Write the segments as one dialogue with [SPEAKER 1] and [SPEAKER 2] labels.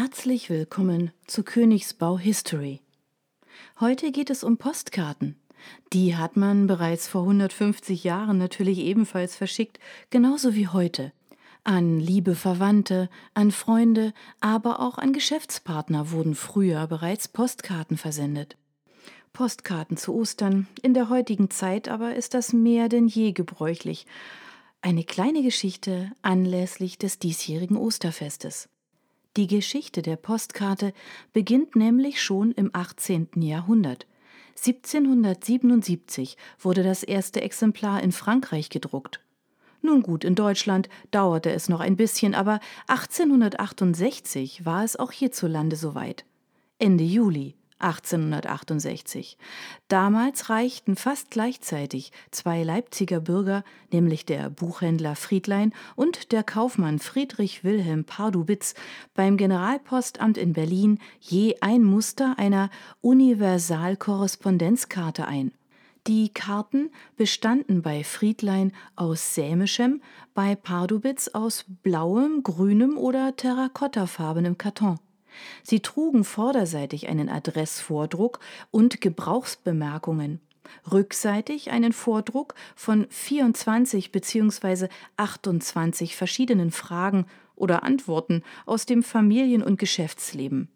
[SPEAKER 1] Herzlich willkommen zu Königsbau History. Heute geht es um Postkarten. Die hat man bereits vor 150 Jahren natürlich ebenfalls verschickt, genauso wie heute. An liebe Verwandte, an Freunde, aber auch an Geschäftspartner wurden früher bereits Postkarten versendet. Postkarten zu Ostern, in der heutigen Zeit aber ist das mehr denn je gebräuchlich. Eine kleine Geschichte anlässlich des diesjährigen Osterfestes. Die Geschichte der Postkarte beginnt nämlich schon im 18. Jahrhundert. 1777 wurde das erste Exemplar in Frankreich gedruckt. Nun gut, in Deutschland dauerte es noch ein bisschen, aber 1868 war es auch hierzulande soweit. Ende Juli 1868. Damals reichten fast gleichzeitig zwei Leipziger Bürger, nämlich der Buchhändler Friedlein und der Kaufmann Friedrich Wilhelm Pardubitz, beim Generalpostamt in Berlin je ein Muster einer Universalkorrespondenzkarte ein. Die Karten bestanden bei Friedlein aus sämischem, bei Pardubitz aus blauem, grünem oder terrakottafarbenem Karton. Sie trugen vorderseitig einen Adressvordruck und Gebrauchsbemerkungen, rückseitig einen Vordruck von 24 bzw. 28 verschiedenen Fragen oder Antworten aus dem Familien- und Geschäftsleben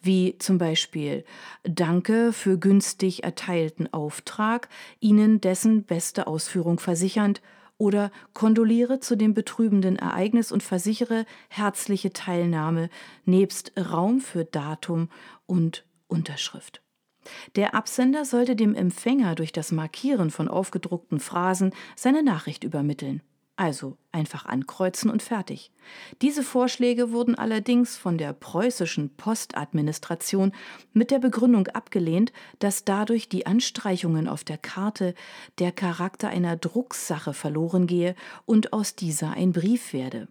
[SPEAKER 1] wie zum Beispiel Danke für günstig erteilten Auftrag, Ihnen dessen beste Ausführung versichernd oder kondoliere zu dem betrübenden Ereignis und versichere herzliche Teilnahme nebst Raum für Datum und Unterschrift. Der Absender sollte dem Empfänger durch das Markieren von aufgedruckten Phrasen seine Nachricht übermitteln. Also einfach ankreuzen und fertig. Diese Vorschläge wurden allerdings von der preußischen Postadministration mit der Begründung abgelehnt, dass dadurch die Anstreichungen auf der Karte der Charakter einer Drucksache verloren gehe und aus dieser ein Brief werde.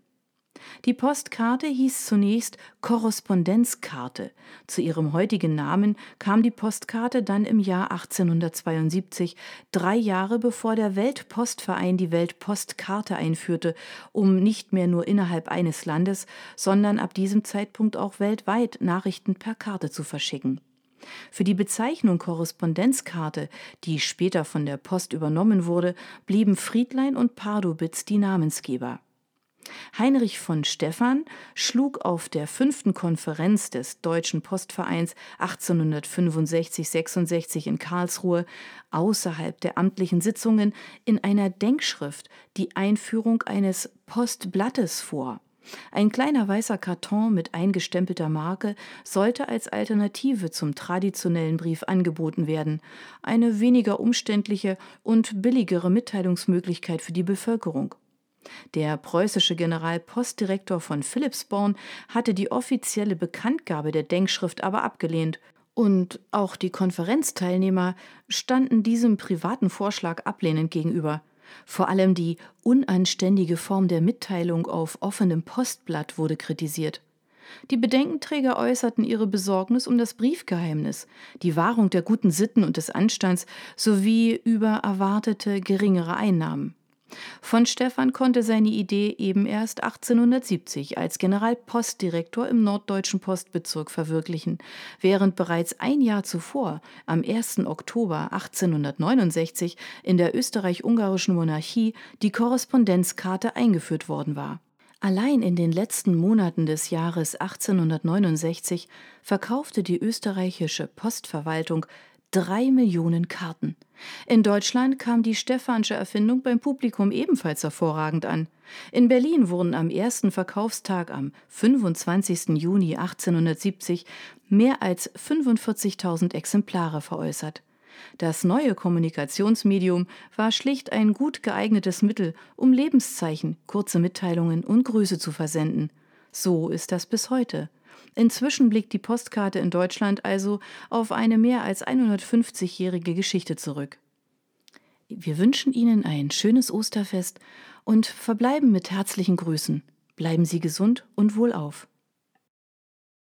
[SPEAKER 1] Die Postkarte hieß zunächst Korrespondenzkarte. Zu ihrem heutigen Namen kam die Postkarte dann im Jahr 1872, drei Jahre bevor der Weltpostverein die Weltpostkarte einführte, um nicht mehr nur innerhalb eines Landes, sondern ab diesem Zeitpunkt auch weltweit Nachrichten per Karte zu verschicken. Für die Bezeichnung Korrespondenzkarte, die später von der Post übernommen wurde, blieben Friedlein und Pardubitz die Namensgeber. Heinrich von Stephan schlug auf der fünften Konferenz des Deutschen Postvereins 1865-66 in Karlsruhe außerhalb der amtlichen Sitzungen in einer Denkschrift die Einführung eines Postblattes vor. Ein kleiner weißer Karton mit eingestempelter Marke sollte als Alternative zum traditionellen Brief angeboten werden, eine weniger umständliche und billigere Mitteilungsmöglichkeit für die Bevölkerung. Der preußische Generalpostdirektor von Philippsborn hatte die offizielle Bekanntgabe der Denkschrift aber abgelehnt, und auch die Konferenzteilnehmer standen diesem privaten Vorschlag ablehnend gegenüber. Vor allem die unanständige Form der Mitteilung auf offenem Postblatt wurde kritisiert. Die Bedenkenträger äußerten ihre Besorgnis um das Briefgeheimnis, die Wahrung der guten Sitten und des Anstands sowie über erwartete geringere Einnahmen. Von Stephan konnte seine Idee eben erst 1870 als Generalpostdirektor im norddeutschen Postbezirk verwirklichen, während bereits ein Jahr zuvor, am 1. Oktober 1869, in der österreich-ungarischen Monarchie die Korrespondenzkarte eingeführt worden war. Allein in den letzten Monaten des Jahres 1869 verkaufte die österreichische Postverwaltung drei Millionen Karten. In Deutschland kam die Stephansche Erfindung beim Publikum ebenfalls hervorragend an. In Berlin wurden am ersten Verkaufstag am 25. Juni 1870 mehr als 45.000 Exemplare veräußert. Das neue Kommunikationsmedium war schlicht ein gut geeignetes Mittel, um Lebenszeichen, kurze Mitteilungen und Grüße zu versenden. So ist das bis heute. Inzwischen blickt die Postkarte in Deutschland also auf eine mehr als 150-jährige Geschichte zurück. Wir wünschen Ihnen ein schönes Osterfest und verbleiben mit herzlichen Grüßen. Bleiben Sie gesund und wohlauf.